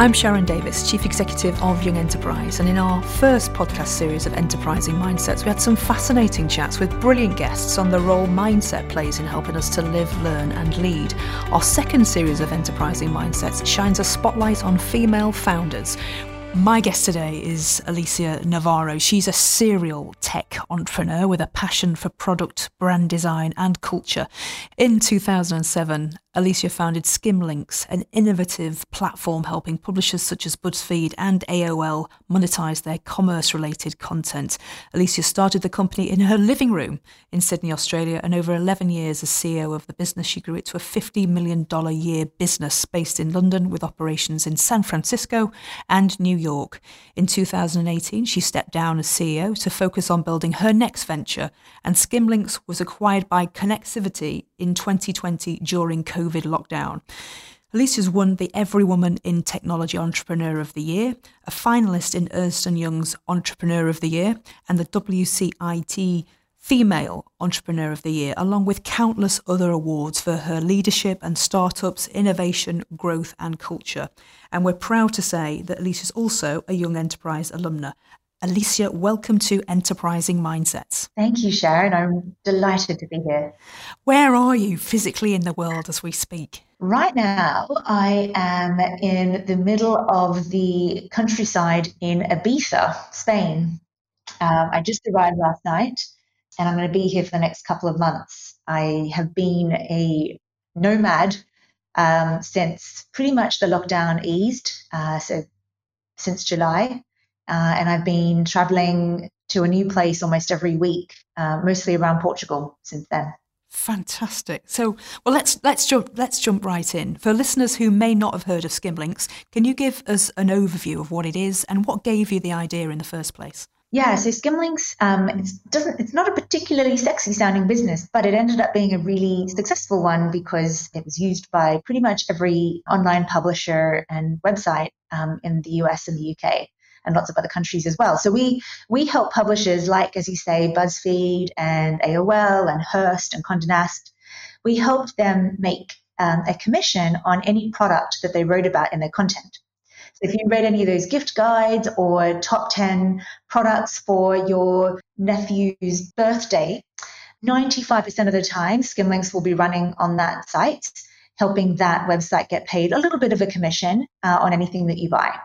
I'm Sharon Davis, Chief Executive of Young Enterprise, and in our first podcast series of Enterprising Mindsets, we had some fascinating chats with brilliant guests on the role mindset plays in helping us to live, learn, and lead. Our second series of Enterprising Mindsets shines a spotlight on female founders my guest today is Alicia Navarro. She's a serial tech entrepreneur with a passion for product, brand design, and culture. In 2007, Alicia founded Skimlinks, an innovative platform helping publishers such as BuzzFeed and AOL monetize their commerce related content. Alicia started the company in her living room in Sydney, Australia, and over 11 years as CEO of the business, she grew it to a $50 million a year business based in London with operations in San Francisco and New York. In 2018, she stepped down as CEO to focus on building her next venture, and Skimlinks was acquired by Connexity in 2020 during COVID. COVID lockdown. Alicia's won the Every Woman in Technology Entrepreneur of the Year, a finalist in Ernst & Young's Entrepreneur of the Year, and the WCIT Female Entrepreneur of the Year, along with countless other awards for her leadership and startups, innovation, growth, and culture. And we're proud to say that Alicia's also a Young Enterprise alumna, Alicia, welcome to Enterprising Mindsets. Thank you, Sharon. I'm delighted to be here. Where are you physically in the world as we speak? Right now, I am in the middle of the countryside in Ibiza, Spain. Um, I just arrived last night and I'm going to be here for the next couple of months. I have been a nomad um, since pretty much the lockdown eased, uh, so since July. Uh, and I've been traveling to a new place almost every week, uh, mostly around Portugal since then. Fantastic. So, well, let's let's jump let's jump right in. For listeners who may not have heard of Skimlinks, can you give us an overview of what it is and what gave you the idea in the first place? Yeah, so Skimlinks um, it doesn't it's not a particularly sexy sounding business, but it ended up being a really successful one because it was used by pretty much every online publisher and website um, in the US and the UK and lots of other countries as well. So we we help publishers like, as you say, BuzzFeed and AOL and Hearst and Condé Nast. We helped them make um, a commission on any product that they wrote about in their content. So if you read any of those gift guides or top 10 products for your nephew's birthday, 95% of the time, Skimlinks will be running on that site, helping that website get paid a little bit of a commission uh, on anything that you buy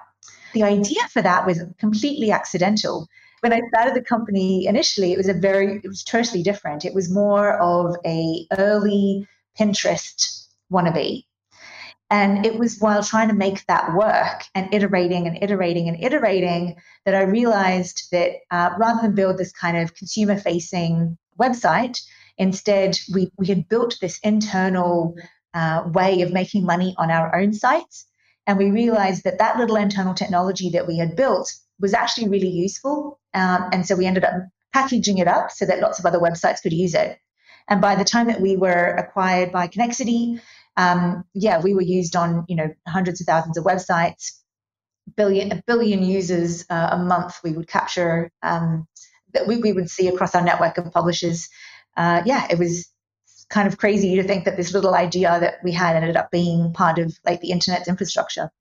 the idea for that was completely accidental. When I started the company initially, it was a very, it was totally different. It was more of a early Pinterest wannabe. And it was while trying to make that work and iterating and iterating and iterating that I realized that uh, rather than build this kind of consumer facing website, instead we, we had built this internal uh, way of making money on our own sites and we realized that that little internal technology that we had built was actually really useful. Um, and so we ended up packaging it up so that lots of other websites could use it. And by the time that we were acquired by Connexity, um, yeah, we were used on you know hundreds of thousands of websites, billion a billion users uh, a month. We would capture um, that we, we would see across our network of publishers. Uh, yeah, it was kind of crazy to think that this little idea that we had ended up being part of like the internet's infrastructure.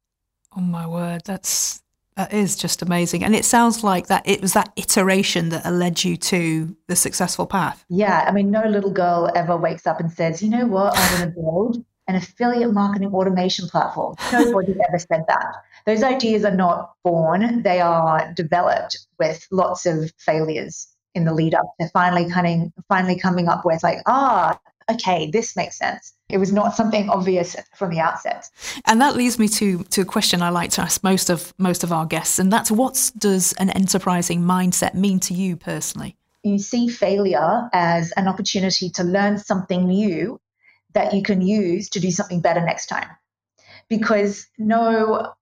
Oh my word, that's that is just amazing. And it sounds like that it was that iteration that led you to the successful path. Yeah. I mean, no little girl ever wakes up and says, you know what, I'm going to build an affiliate marketing automation platform. Nobody ever said that. Those ideas are not born, they are developed with lots of failures in the lead up to finally of finally coming up with like, ah, okay, this makes sense. It was not something obvious from the outset. And that leads me to to a question I like to ask most of most of our guests, and that's what does an enterprising mindset mean to you personally? You see failure as an opportunity to learn something new that you can use to do something better next time. Because no,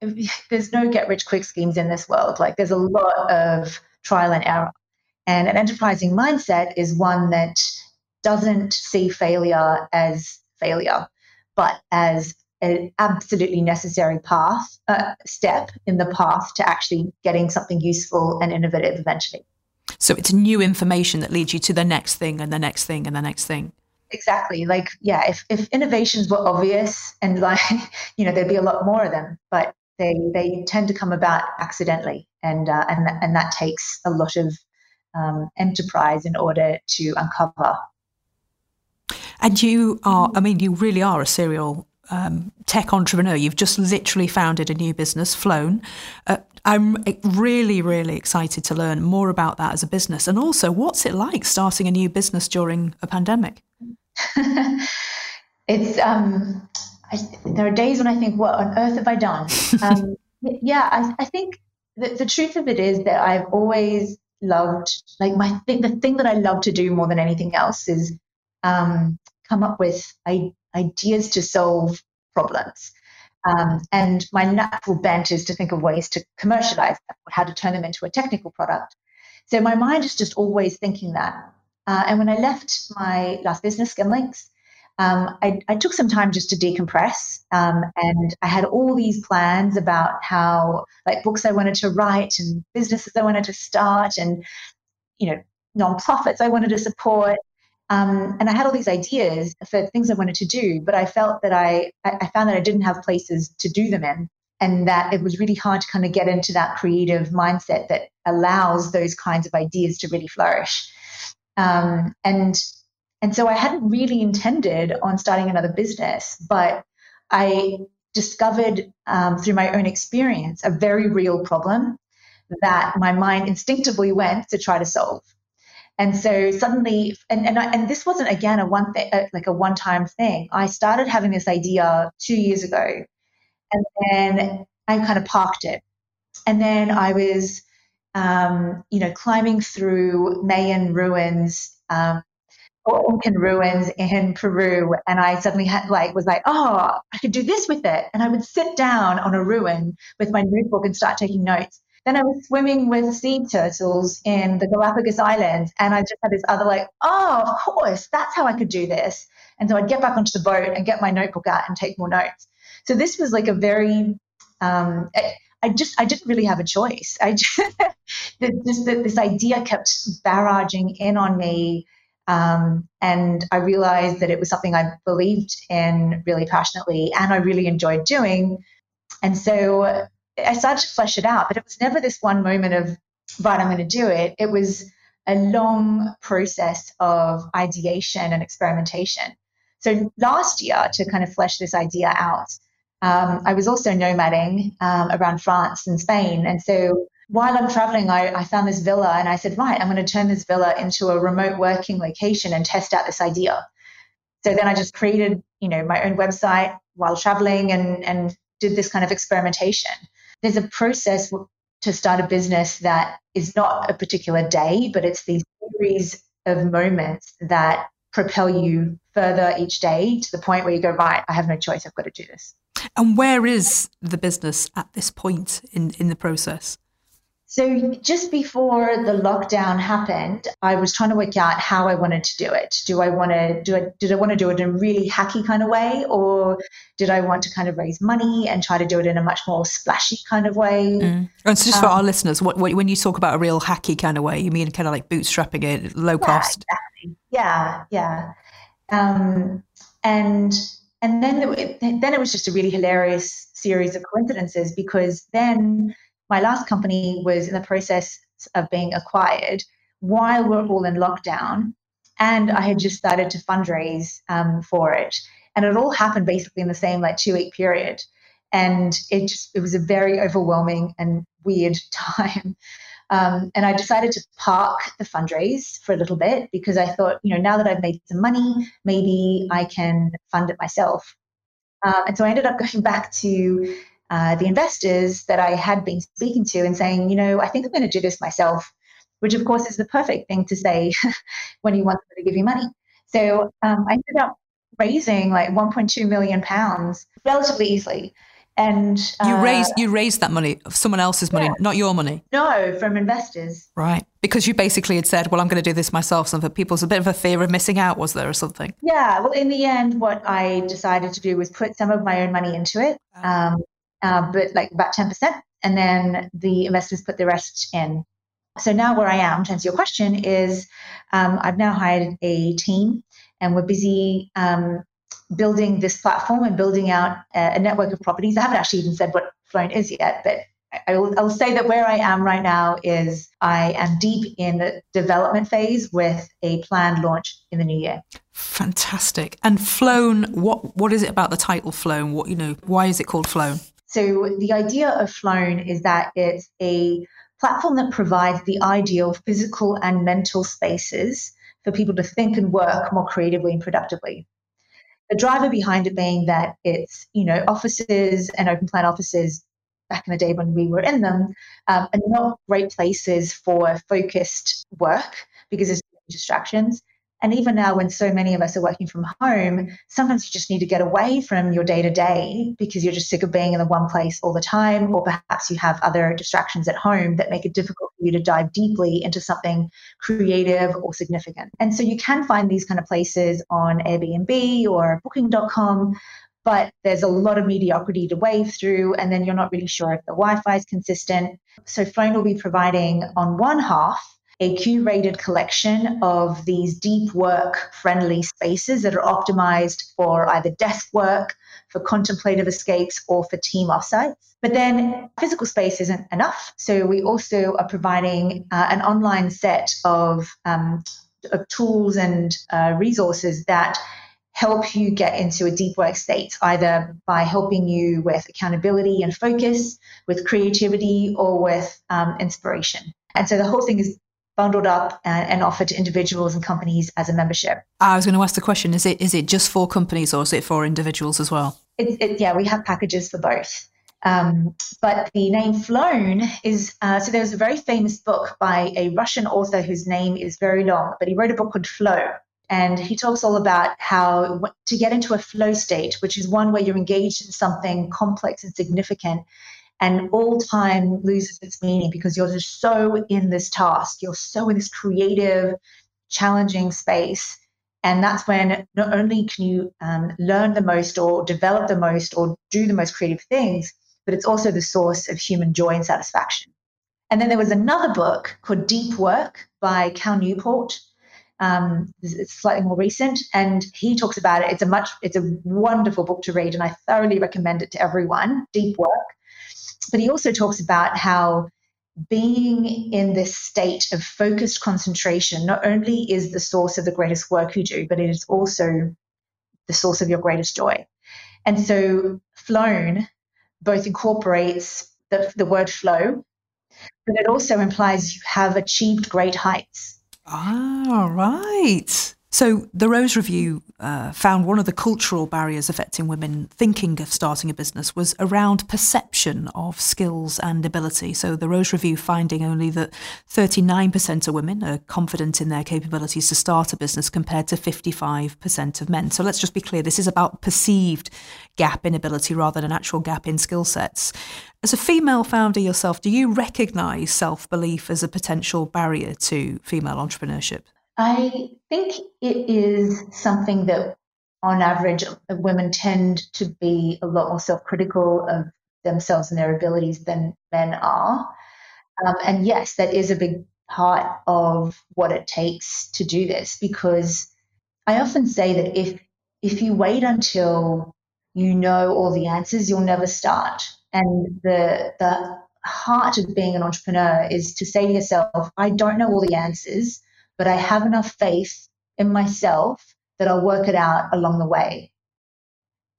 there's no get rich quick schemes in this world. Like there's a lot of trial and error. And an enterprising mindset is one that doesn't see failure as failure, but as an absolutely necessary path, uh, step in the path to actually getting something useful and innovative eventually. So it's new information that leads you to the next thing and the next thing and the next thing. Exactly. Like, yeah, if, if innovations were obvious and like, you know, there'd be a lot more of them. But They they tend to come about accidentally, and uh, and and that takes a lot of um, enterprise in order to uncover. And you are, I mean, you really are a serial um, tech entrepreneur. You've just literally founded a new business, Flown. Uh, I'm really, really excited to learn more about that as a business. And also, what's it like starting a new business during a pandemic? it's, um, I, there are days when I think, what on earth have I done? Um, yeah, I, I think the, the truth of it is that I've always loved, like, my thing, the thing that I love to do more than anything else is um, come up with ideas to solve problems. Um, and my natural bent is to think of ways to commercialize them, how to turn them into a technical product. So my mind is just always thinking that. Uh, and when I left my last business, Skimlinks, um, I, I, took some time just to decompress. Um, and I had all these plans about how, like, books I wanted to write and businesses I wanted to start and, you know, nonprofits I wanted to support. Um, and I had all these ideas for things I wanted to do, but I felt that I, I found that I didn't have places to do them in, and that it was really hard to kind of get into that creative mindset that allows those kinds of ideas to really flourish. Um, and and so I hadn't really intended on starting another business, but I discovered um, through my own experience a very real problem that my mind instinctively went to try to solve. And so suddenly, and and, I, and this wasn't again a one thing, uh, like a one time thing. I started having this idea two years ago, and then I kind of parked it. And then I was, um, you know, climbing through Mayan ruins, um, or Incan ruins in Peru, and I suddenly had like was like, oh, I could do this with it. And I would sit down on a ruin with my notebook and start taking notes. Then I was swimming with sea turtles in the Galapagos Islands, and I just had this other like, oh, of course, that's how I could do this. And so I'd get back onto the boat and get my notebook out and take more notes. So this was like a very, um, I, just I didn't really have a choice. I just, this this idea kept barraging in on me, um, and I realized that it was something I believed in really passionately, and I really enjoyed doing. And so I started to flesh it out, but it was never this one moment of, right, I'm going to do it. It was a long process of ideation and experimentation. So last year, to kind of flesh this idea out, um, I was also nomading um, around France and Spain. And so while I'm traveling, I, I, found this villa and I said, right, I'm going to turn this villa into a remote working location and test out this idea. So then I just created, you know, my own website while traveling and, and did this kind of experimentation there's a process to start a business that is not a particular day, but it's these series of moments that propel you further each day to the point where you go, right, I have no choice, I've got to do this. And where is the business at this point in, in the process? So just before the lockdown happened, I was trying to work out how I wanted to do it. Do I want to do it? Did I want to do it in a really hacky kind of way, or did I want to kind of raise money and try to do it in a much more splashy kind of way? Mm. And so, just um, for our listeners, what, what, when you talk about a real hacky kind of way, you mean kind of like bootstrapping it, low yeah, cost? Exactly. Yeah, yeah. Um, and and then it, then it was just a really hilarious series of coincidences because then my last company was in the process of being acquired while we're all in lockdown. And I had just started to fundraise um, for it. And it all happened basically in the same like two week period. And it just, it was a very overwhelming and weird time. Um, and I decided to park the fundraise for a little bit because I thought, you know, now that I've made some money, maybe I can fund it myself. Um, and so I ended up going back to uh, the investors that I had been speaking to and saying, you know, I think I'm going to do this myself, which of course is the perfect thing to say when you want somebody to give you money. So um, I ended up raising like 1.2 million pounds relatively easily. And uh, you raised you raised that money, someone else's money, yeah. not your money. No, from investors. Right, because you basically had said, "Well, I'm going to do this myself." So for people's a bit of a fear of missing out, was there, or something? Yeah. Well, in the end, what I decided to do was put some of my own money into it. Um, uh, but like about 10%. And then the investors put the rest in. So now where I am, to answer your question, is um, I've now hired a team and we're busy um, building this platform and building out a, network of properties. I haven't actually even said what Flown is yet, but I will, I will say that where I am right now is I am deep in the development phase with a planned launch in the new year. Fantastic. And Flown, what what is it about the title Flown? What you know, why is it called Flown? So the idea of Flown is that it's a platform that provides the ideal physical and mental spaces for people to think and work more creatively and productively. The driver behind it being that it's, you know, offices and open plan offices back in the day when we were in them um, are not great places for focused work because there's distractions. And even now, when so many of us are working from home, sometimes you just need to get away from your day to day because you're just sick of being in the one place all the time, or perhaps you have other distractions at home that make it difficult for you to dive deeply into something creative or significant. And so you can find these kind of places on Airbnb or booking.com. But there's a lot of mediocrity to wade through, and then you're not really sure if the Wi Fi is consistent. So, Flown will be providing on one half a curated collection of these deep work friendly spaces that are optimized for either desk work, for contemplative escapes, or for team offsites. But then physical space isn't enough. So we also are providing uh, an online set of, um, of tools and uh, resources that help you get into a deep work state, either by helping you with accountability and focus, with creativity, or with um, inspiration. And so the whole thing is bundled up and, and, offered to individuals and companies as a membership. I was going to ask the question: Is it is it just for companies or is it for individuals as well? It, it, yeah, we have packages for both. Um, but the name Flown is uh, so there's a very famous book by a Russian author whose name is very long, but he wrote a book called Flow. And he talks all about how to get into a flow state, which is one where you're engaged in something complex and significant, and all time loses its meaning because you're just so in this task, you're so in this creative, challenging space. And that's when not only can you um, learn the most or develop the most or do the most creative things, but it's also the source of human joy and satisfaction. And then there was another book called Deep Work by Cal Newport. Um, it's slightly more recent, and he talks about it. It's a much, it's a wonderful book to read, and I thoroughly recommend it to everyone. Deep Work. But he also talks about how being in this state of focused concentration not only is the source of the greatest work you do, but it is also the source of your greatest joy. And so, flown both incorporates the, the word flow, but it also implies you have achieved great heights. Ah, right. So, the Rose Review uh, found one of the cultural barriers affecting women thinking of starting a business was around perception of skills and ability. So, the Rose Review finding only that 39% of women are confident in their capabilities to start a business compared to 55% of men. So, let's just be clear this is about perceived gap in ability rather than an actual gap in skill sets. As a female founder yourself, do you recognize self belief as a potential barrier to female entrepreneurship? I think it is something that, on average, women tend to be a lot more self critical of themselves and their abilities than men are. Um, and yes, that is a big part of what it takes to do this because I often say that if if you wait until you know all the answers, you'll never start. And the the heart of being an entrepreneur is to say to yourself, I don't know all the answers, but I have enough faith in myself that I'll work it out along the way.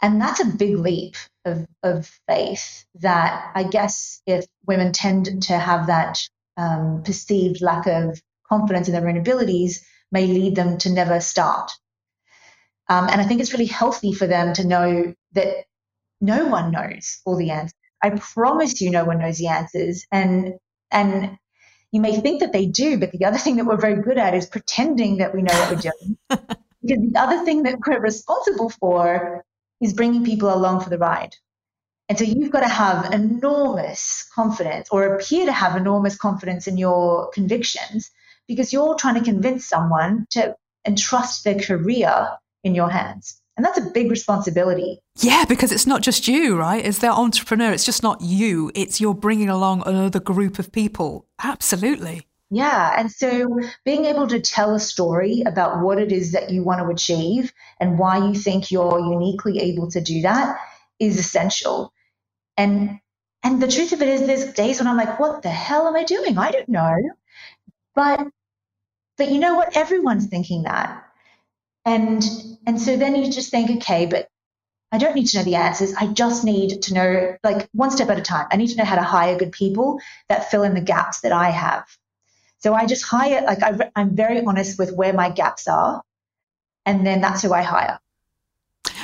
And that's a big leap of, of faith that I guess if women tend to have that um, perceived lack of confidence in their own abilities, may lead them to never start. Um, and I think it's really healthy for them to know that no one knows all the answers. I promise you, no one knows the answers. And and you may think that they do, but the other thing that we're very good at is pretending that we know what we're doing. because the other thing that we're responsible for is bringing people along for the ride. And so you've got to have enormous confidence or appear to have enormous confidence in your convictions because you're trying to convince someone to entrust their career in your hands. And that's a big responsibility. Yeah, because it's not just you, right? As their entrepreneur, it's just not you. It's you're bringing along another group of people. Absolutely. Yeah. And so being able to tell a story about what it is that you want to achieve and why you think you're uniquely able to do that is essential. And And the truth of it is, there's days when I'm like, what the hell am I doing? I don't know. But, but you know what? Everyone's thinking that. And, and so then you just think, okay, but I don't need to know the answers. I just need to know, like, one step at a time. I need to know how to hire good people that fill in the gaps that I have. So I just hire, like, I, I'm very honest with where my gaps are. And then that's who I hire.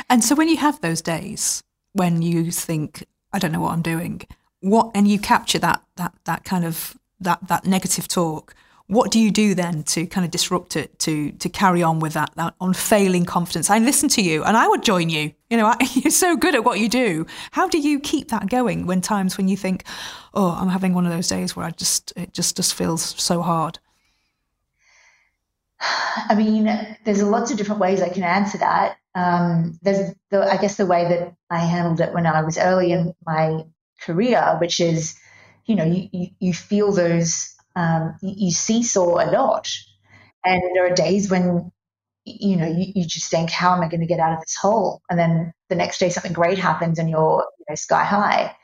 And so when you have those days when you think, I don't know what I'm doing. What and you capture that that that kind of that that negative talk. What do you do then to kind of disrupt it to to carry on with that that unfailing confidence? I listen to you, and I would join you. You know, you're so good at what you do. How do you keep that going when times when you think, "Oh, I'm having one of those days where I just it just just feels so hard." I mean, there's lots of different ways I can answer that. Um, there's, the, I guess, the way that I handled it when I was early in my career, which is, you know, you, you, you feel those, um, you, you, seesaw a lot. And there are days when, you know, you, you just think, how am I going to get out of this hole? And then the next day something great happens and you're you know, sky high.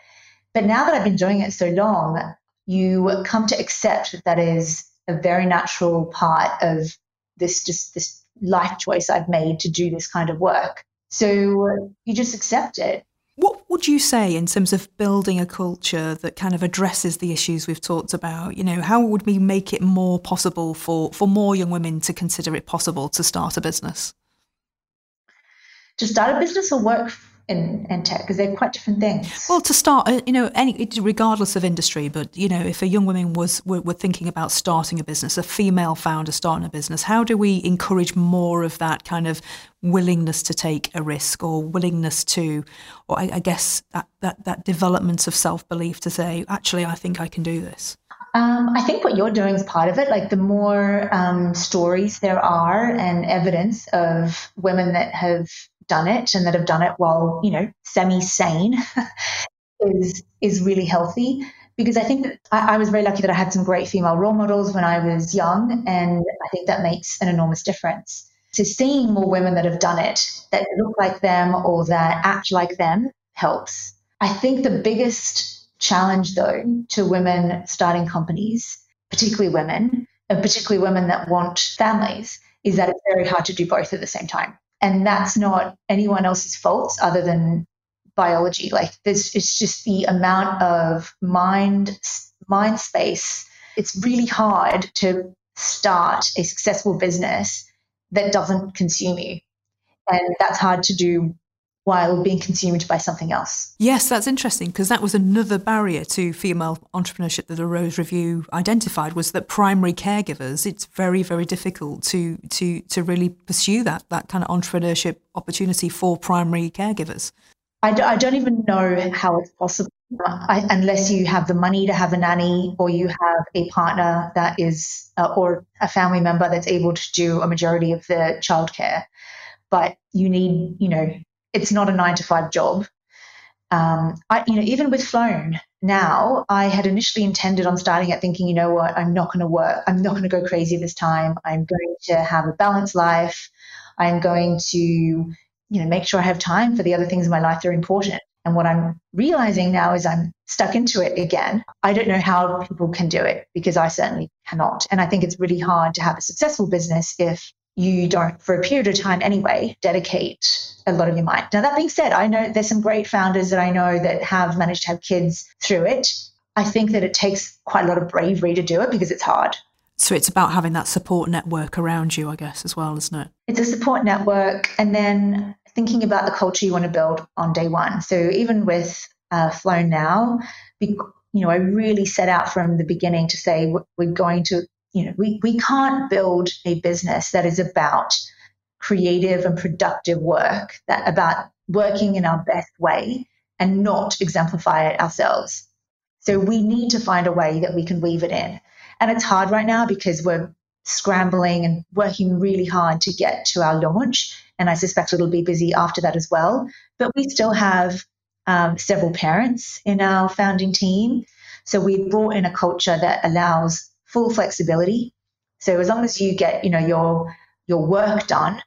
But now that I've been doing it so long, you come to accept that that is a very natural part of this just this life choice I've made to do this kind of work. So you just accept it. What would you say in terms of building a culture that kind of addresses the issues we've talked about? You know, how would we make it more possible for, for more young women to consider it possible to start a business? To start a business or work in, in tech because they're quite different things. Well, to start, uh, you know, any regardless of industry, but you know, if a young woman was were, were, thinking about starting a business, a female founder starting a business, how do we encourage more of that kind of willingness to take a risk or willingness to, or I, I guess that that that development of self belief to say, actually, I think I can do this. Um, I think what you're doing is part of it. Like the more um, stories there are and evidence of women that have done it and that have done it while, you know, semi sane is is really healthy. Because I think that I, I, was very lucky that I had some great female role models when I was young, and I think that makes an enormous difference. So seeing more women that have done it, that look like them or that act like them helps. I think the biggest challenge though to women starting companies, particularly women, and particularly women that want families, is that it's very hard to do both at the same time and that's not anyone else's fault other than biology. Like this it's just the amount of mind mind space. It's really hard to start a successful business that doesn't consume you. And that's hard to do while being consumed by something else. Yes, that's interesting because that was another barrier to female entrepreneurship that the Rose Review identified was that primary caregivers, it's very, very difficult to to to really pursue that that kind of entrepreneurship opportunity for primary caregivers. I d- I don't even know how it's possible I, unless you have the money to have a nanny or you have a partner that is uh, or a family member that's able to do a majority of the childcare but you need you know it's not a nine to five job. Um, I, you know, even with Flown now, I had initially intended on starting it thinking, you know what, I'm not going to work. I'm not going to go crazy this time. I'm going to have a balanced life. I'm going to, you know, make sure I have time for the other things in my life that are important. And what I'm realizing now is I'm stuck into it again. I don't know how people can do it because I certainly cannot. And I think it's really hard to have a successful business if you don't, for a period of time anyway, dedicate a lot of your mind. Now, that being said, I know there's some great founders that I know that have managed to have kids through it. I think that it takes quite a lot of bravery to do it because it's hard. So it's about having that support network around you, I guess, as well, isn't it? It's a support network, and then thinking about the culture you want to build on day one. So even with uh, Flown now, you know, I really set out from the beginning to say we're going to you know, we, we can't build a business that is about creative and productive work, that about working in our best way and not exemplify it ourselves. So we need to find a way that we can weave it in. And it's hard right now because we're scrambling and working really hard to get to our launch. And I suspect it'll be busy after that as well. But we still have um, several parents in our founding team. So we brought in a culture that allows full flexibility. So as long as you get, you know, your your work done,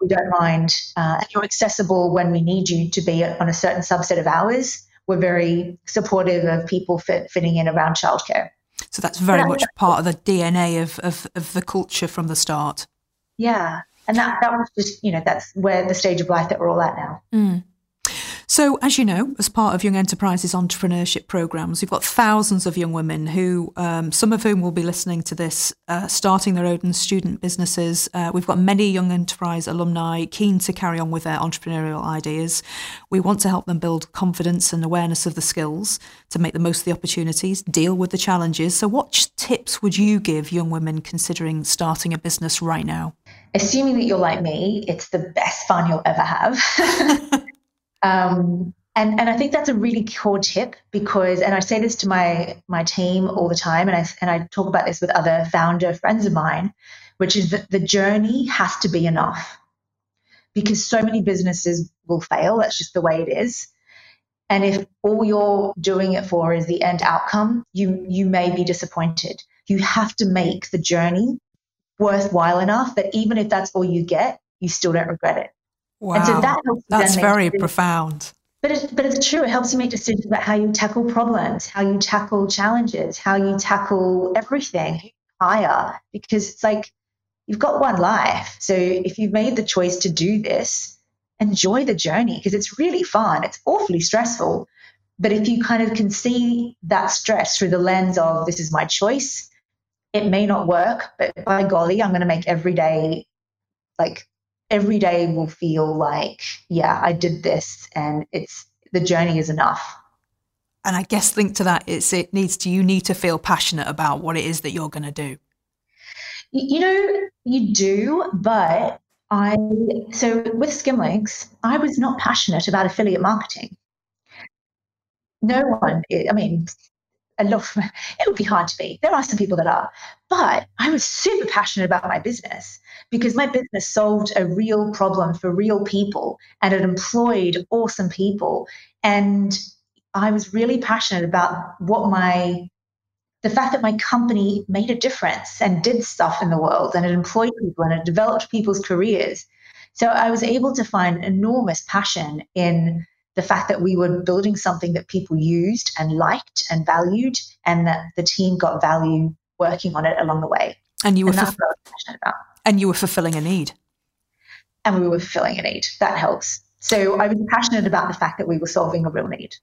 we don't mind. Uh, you're accessible when we need you to be on a certain subset of hours. We're very supportive of people fit, fitting in around childcare. So that's very much part of the DNA of, of, of the culture from the start. Yeah. And that, that was just, you know, that's where the stage of life that we're all at now. Mm. So, as you know, as part of Young Enterprises entrepreneurship programs, we've got thousands of young women who, um, some of whom will be listening to this, uh, starting their own student businesses. Uh, we've got many young enterprise alumni keen to carry on with their entrepreneurial ideas. We want to help them build confidence and awareness of the skills to make the most of the opportunities, deal with the challenges. So, what tips would you give young women considering starting a business right now? Assuming that you're like me, it's the best fun you'll ever have. Um, and, and I think that's a really core tip because, and I say this to my my team all the time, and I and I talk about this with other founder friends of mine, which is that the journey has to be enough, because so many businesses will fail. That's just the way it is. And if all you're doing it for is the end outcome, you you may be disappointed. You have to make the journey worthwhile enough that even if that's all you get, you still don't regret it. Wow. And so that helps That's very profound. But it's, but it's true. It helps you make decisions about how you tackle problems, how you tackle challenges, how you tackle everything higher. Because it's like you've got one life. So if you've made the choice to do this, enjoy the journey because it's really fun. It's awfully stressful. But if you kind of can see that stress through the lens of this is my choice, it may not work, but by golly, I'm going to make every day like every day will feel like, yeah, I did this and it's the journey is enough. And I guess linked to that, it's it needs to you need to feel passionate about what it is that you're going to do. You know, you do, but I so with Skimlinks, I was not passionate about affiliate marketing. No one, I mean, a lot, it would be hard to be. There are some people that are, but I was super passionate about my business because my business solved a real problem for real people and it employed awesome people. And I was really passionate about what my the fact that my company made a difference and did stuff in the world and it employed people and it developed people's careers. So I was able to find enormous passion in the fact that we were building something that people used and liked and valued, and that the team got value working on it along the way. And you were and passionate about. And you were fulfilling a need. And we were fulfilling a need. That helps. So I was passionate about the fact that we were solving a real need.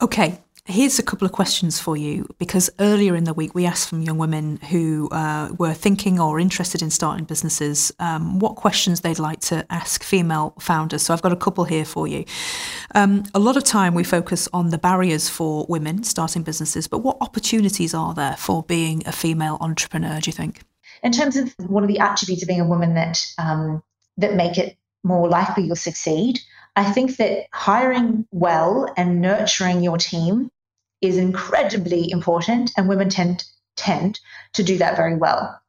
Okay, Here's a couple of questions for you because earlier in the week we asked from young women who uh, were thinking or interested in starting businesses um, what questions they'd like to ask female founders. So I've got a couple here for you. Um, a lot of time we focus on the barriers for women starting businesses, but what opportunities are there for being a female entrepreneur, do you think? In terms of what are the attributes of being a woman that um, that make it more likely you'll succeed, I think that hiring well and nurturing your team is incredibly important, and women tend tend to do that very well.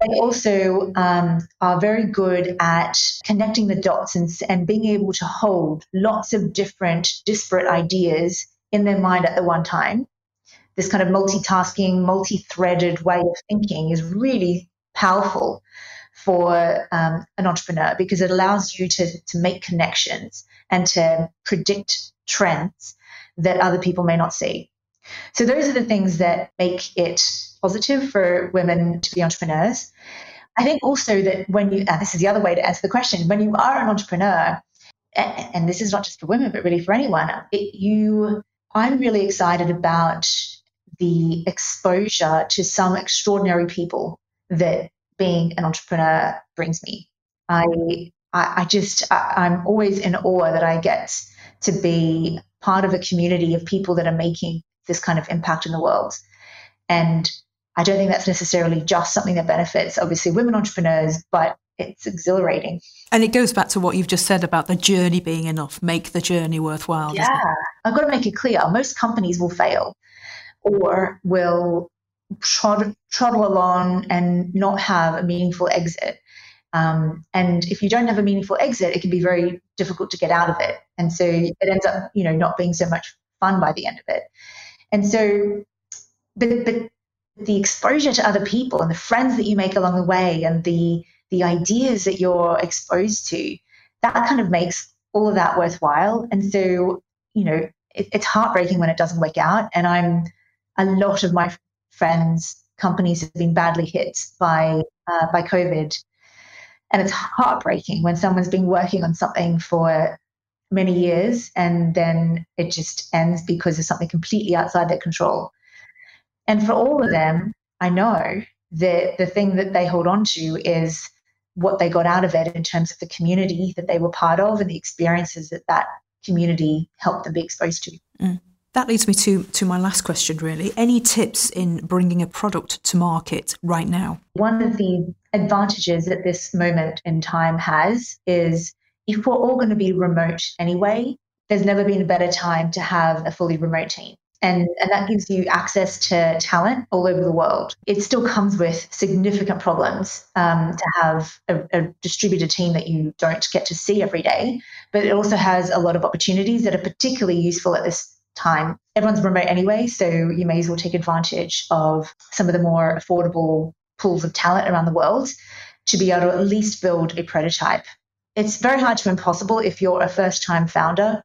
They also um, are very good at connecting the dots and, and being able to hold lots of different disparate ideas in their mind at the one time. This kind of multitasking, multi threaded way of thinking is really powerful for um, an entrepreneur because it allows you to, to make connections and to predict trends that other people may not see. So those are the things that make it positive for women to be entrepreneurs. I think also that when you, and this is the other way to answer the question, when you are an entrepreneur, and this is not just for women, but really for anyone, it, you, I'm really excited about the exposure to some extraordinary people that being an entrepreneur brings me. I, I, I just, I, I'm always in awe that I get to be part of a community of people that are making this kind of impact in the world. And I don't think that's necessarily just something that benefits, obviously, women entrepreneurs, but it's exhilarating. And it goes back to what you've just said about the journey being enough, make the journey worthwhile. Yeah, I've got to make it clear most companies will fail or will trottle along and not have a meaningful exit. Um, and if you don't have a meaningful exit, it can be very difficult to get out of it. And so it ends up, you know, not being so much fun by the end of it. And so, but, but the exposure to other people and the friends that you make along the way and the the ideas that you're exposed to, that kind of makes all of that worthwhile. And so, you know, it, it's heartbreaking when it doesn't work out. And I'm a lot of my friends, companies have been badly hit by uh, by COVID, and it's heartbreaking when someone's been working on something for many years and then it just ends because of something completely outside their control. And for all of them, I know that the thing that they hold on to is what they got out of it in terms of the community that they were part of and the experiences that that community helped them be exposed to. Mm. That leads me to, to my last question, really. Any tips in bringing a product to market right now? One of the advantages that this moment in time has is if we're all going to be remote anyway, there's never been a better time to have a fully remote team. And, and that gives you access to talent all over the world. It still comes with significant problems um, to have a, a distributed team that you don't get to see every day, but it also has a lot of opportunities that are particularly useful at this time. Everyone's remote anyway, so you may as well take advantage of some of the more affordable pools of talent around the world to be able to at least build a prototype. It's very hard to impossible if you're a first time founder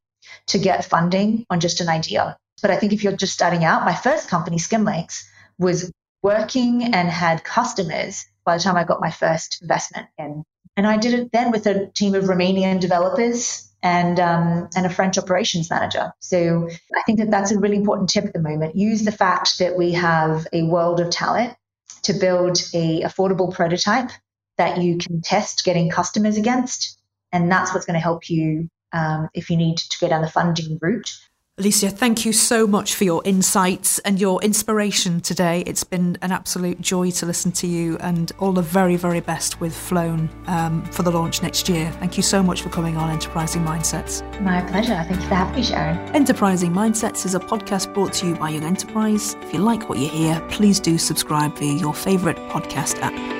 to get funding on just an idea. But I think if you're just starting out, my first company, Skimlinks, was working and had customers by the time I got my first investment in. And I did it then with a team of Romanian developers and um, and a French operations manager. So I think that that's a really important tip at the moment. Use the fact that we have a world of talent to build a affordable prototype that you can test getting customers against, and that's what's going to help you um, if you need to go down the funding route Alicia, thank you so much for your insights and your inspiration today. It's been an absolute joy to listen to you and all the very, very best with Flown um, for the launch next year. Thank you so much for coming on Enterprising Mindsets. My pleasure. Thank you for having me, Sharon. Enterprising Mindsets is a podcast brought to you by Young Enterprise. If you like what you hear, please do subscribe via your favourite podcast app.